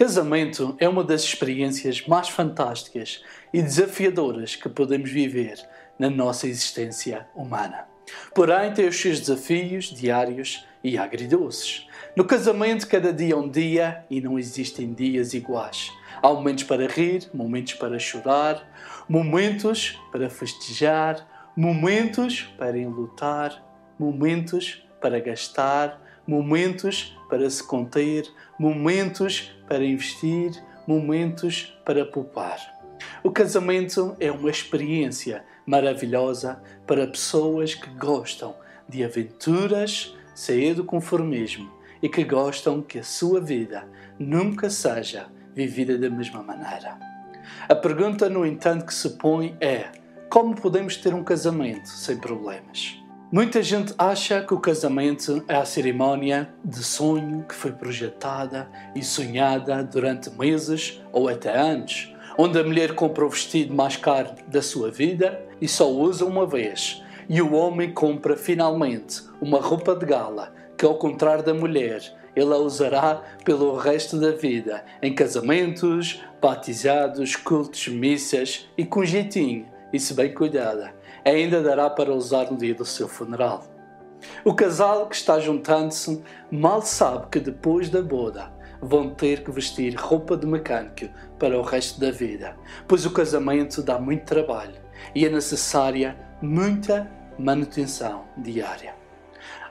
Casamento é uma das experiências mais fantásticas e desafiadoras que podemos viver na nossa existência humana. Porém, tem os seus desafios diários e agridoces. No casamento, cada dia é um dia e não existem dias iguais. Há momentos para rir, momentos para chorar, momentos para festejar, momentos para enlutar, momentos para gastar, momentos para se conter, momentos para investir, momentos para poupar. O casamento é uma experiência maravilhosa para pessoas que gostam de aventuras, sair do conformismo e que gostam que a sua vida nunca seja vivida da mesma maneira. A pergunta, no entanto, que se põe é: como podemos ter um casamento sem problemas? Muita gente acha que o casamento é a cerimónia de sonho que foi projetada e sonhada durante meses ou até anos, onde a mulher compra o vestido mais caro da sua vida e só usa uma vez, e o homem compra finalmente uma roupa de gala que, ao contrário da mulher, ele a usará pelo resto da vida em casamentos, batizados, cultos, missas e com jeitinho e se bem cuidada ainda dará para usar no dia do seu funeral. O casal que está juntando-se mal sabe que depois da boda vão ter que vestir roupa de mecânico para o resto da vida, pois o casamento dá muito trabalho e é necessária muita manutenção diária.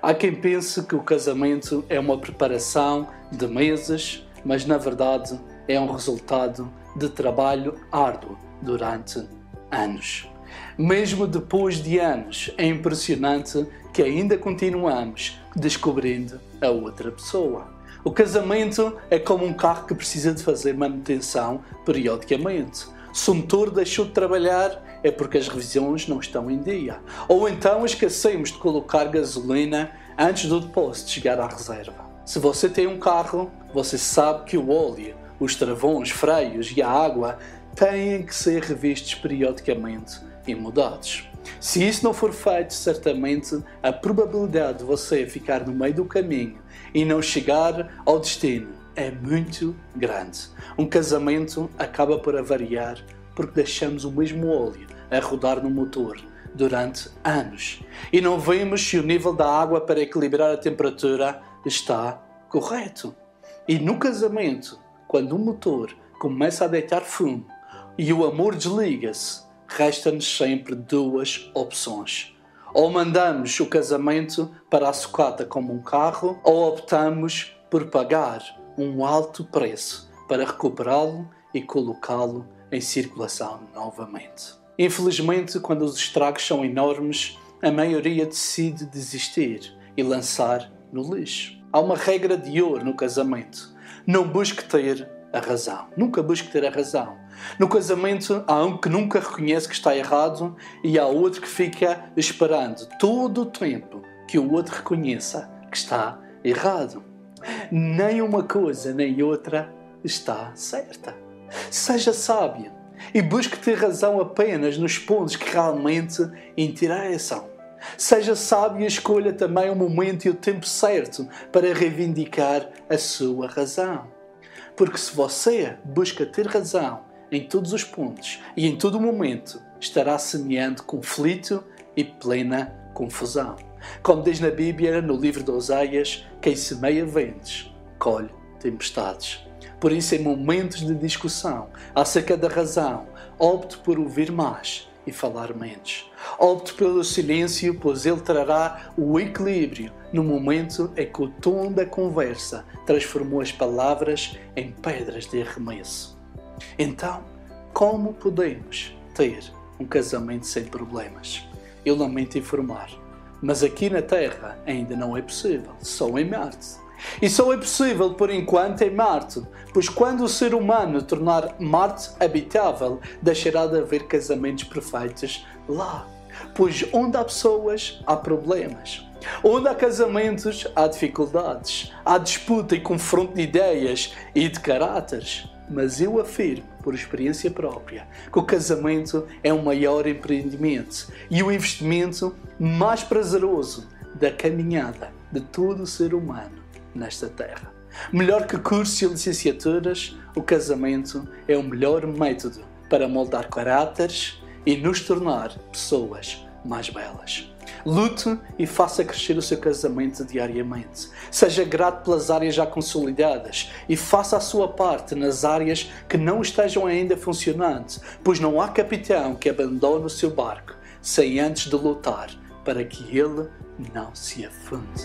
Há quem pense que o casamento é uma preparação de meses, mas na verdade é um resultado de trabalho árduo durante anos. Mesmo depois de anos, é impressionante que ainda continuamos descobrindo a outra pessoa. O casamento é como um carro que precisa de fazer manutenção periodicamente. Se o motor deixou de trabalhar, é porque as revisões não estão em dia. Ou então esquecemos de colocar gasolina antes do depósito chegar à reserva. Se você tem um carro, você sabe que o óleo, os travões, freios e a água têm que ser revistos periodicamente e mudados. Se isso não for feito, certamente a probabilidade de você ficar no meio do caminho e não chegar ao destino é muito grande. Um casamento acaba por avariar porque deixamos o mesmo óleo a rodar no motor durante anos e não vemos se o nível da água para equilibrar a temperatura está correto. E no casamento, quando o motor começa a deitar fumo e o amor desliga-se, resta-nos sempre duas opções. Ou mandamos o casamento para a sucata como um carro, ou optamos por pagar um alto preço para recuperá-lo e colocá-lo em circulação novamente. Infelizmente, quando os estragos são enormes, a maioria decide desistir e lançar no lixo. Há uma regra de ouro no casamento: não busque ter a razão. Nunca busque ter a razão. No casamento, há um que nunca reconhece que está errado e há outro que fica esperando todo o tempo que o outro reconheça que está errado. Nem uma coisa nem outra está certa. Seja sábio e busque ter razão apenas nos pontos que realmente interessam. Seja sábio e escolha também o momento e o tempo certo para reivindicar a sua razão. Porque se você busca ter razão em todos os pontos e em todo momento, estará semeando conflito e plena confusão. Como diz na Bíblia, no livro de Oséias, quem semeia ventos, colhe tempestades. Por isso, em momentos de discussão acerca da razão, opte por ouvir mais e falar menos. Opte pelo silêncio, pois ele trará o equilíbrio no momento em que o tom da conversa transformou as palavras em pedras de arremesso. Então, como podemos ter um casamento sem problemas? Eu lamento informar, mas aqui na Terra ainda não é possível, só em Marte. E só é possível por enquanto em Marte, pois quando o ser humano tornar Marte habitável, deixará de haver casamentos perfeitos lá. Pois onde há pessoas, há problemas. Onde há casamentos, há dificuldades, há disputa e confronto de ideias e de caráteres. Mas eu afirmo, por experiência própria, que o casamento é o maior empreendimento e o investimento mais prazeroso da caminhada de todo o ser humano nesta terra. Melhor que cursos e licenciaturas, o casamento é o melhor método para moldar caráteres e nos tornar pessoas mais belas. Lute e faça crescer o seu casamento diariamente. Seja grato pelas áreas já consolidadas e faça a sua parte nas áreas que não estejam ainda funcionando, pois não há capitão que abandone o seu barco sem antes de lutar para que ele não se afunde.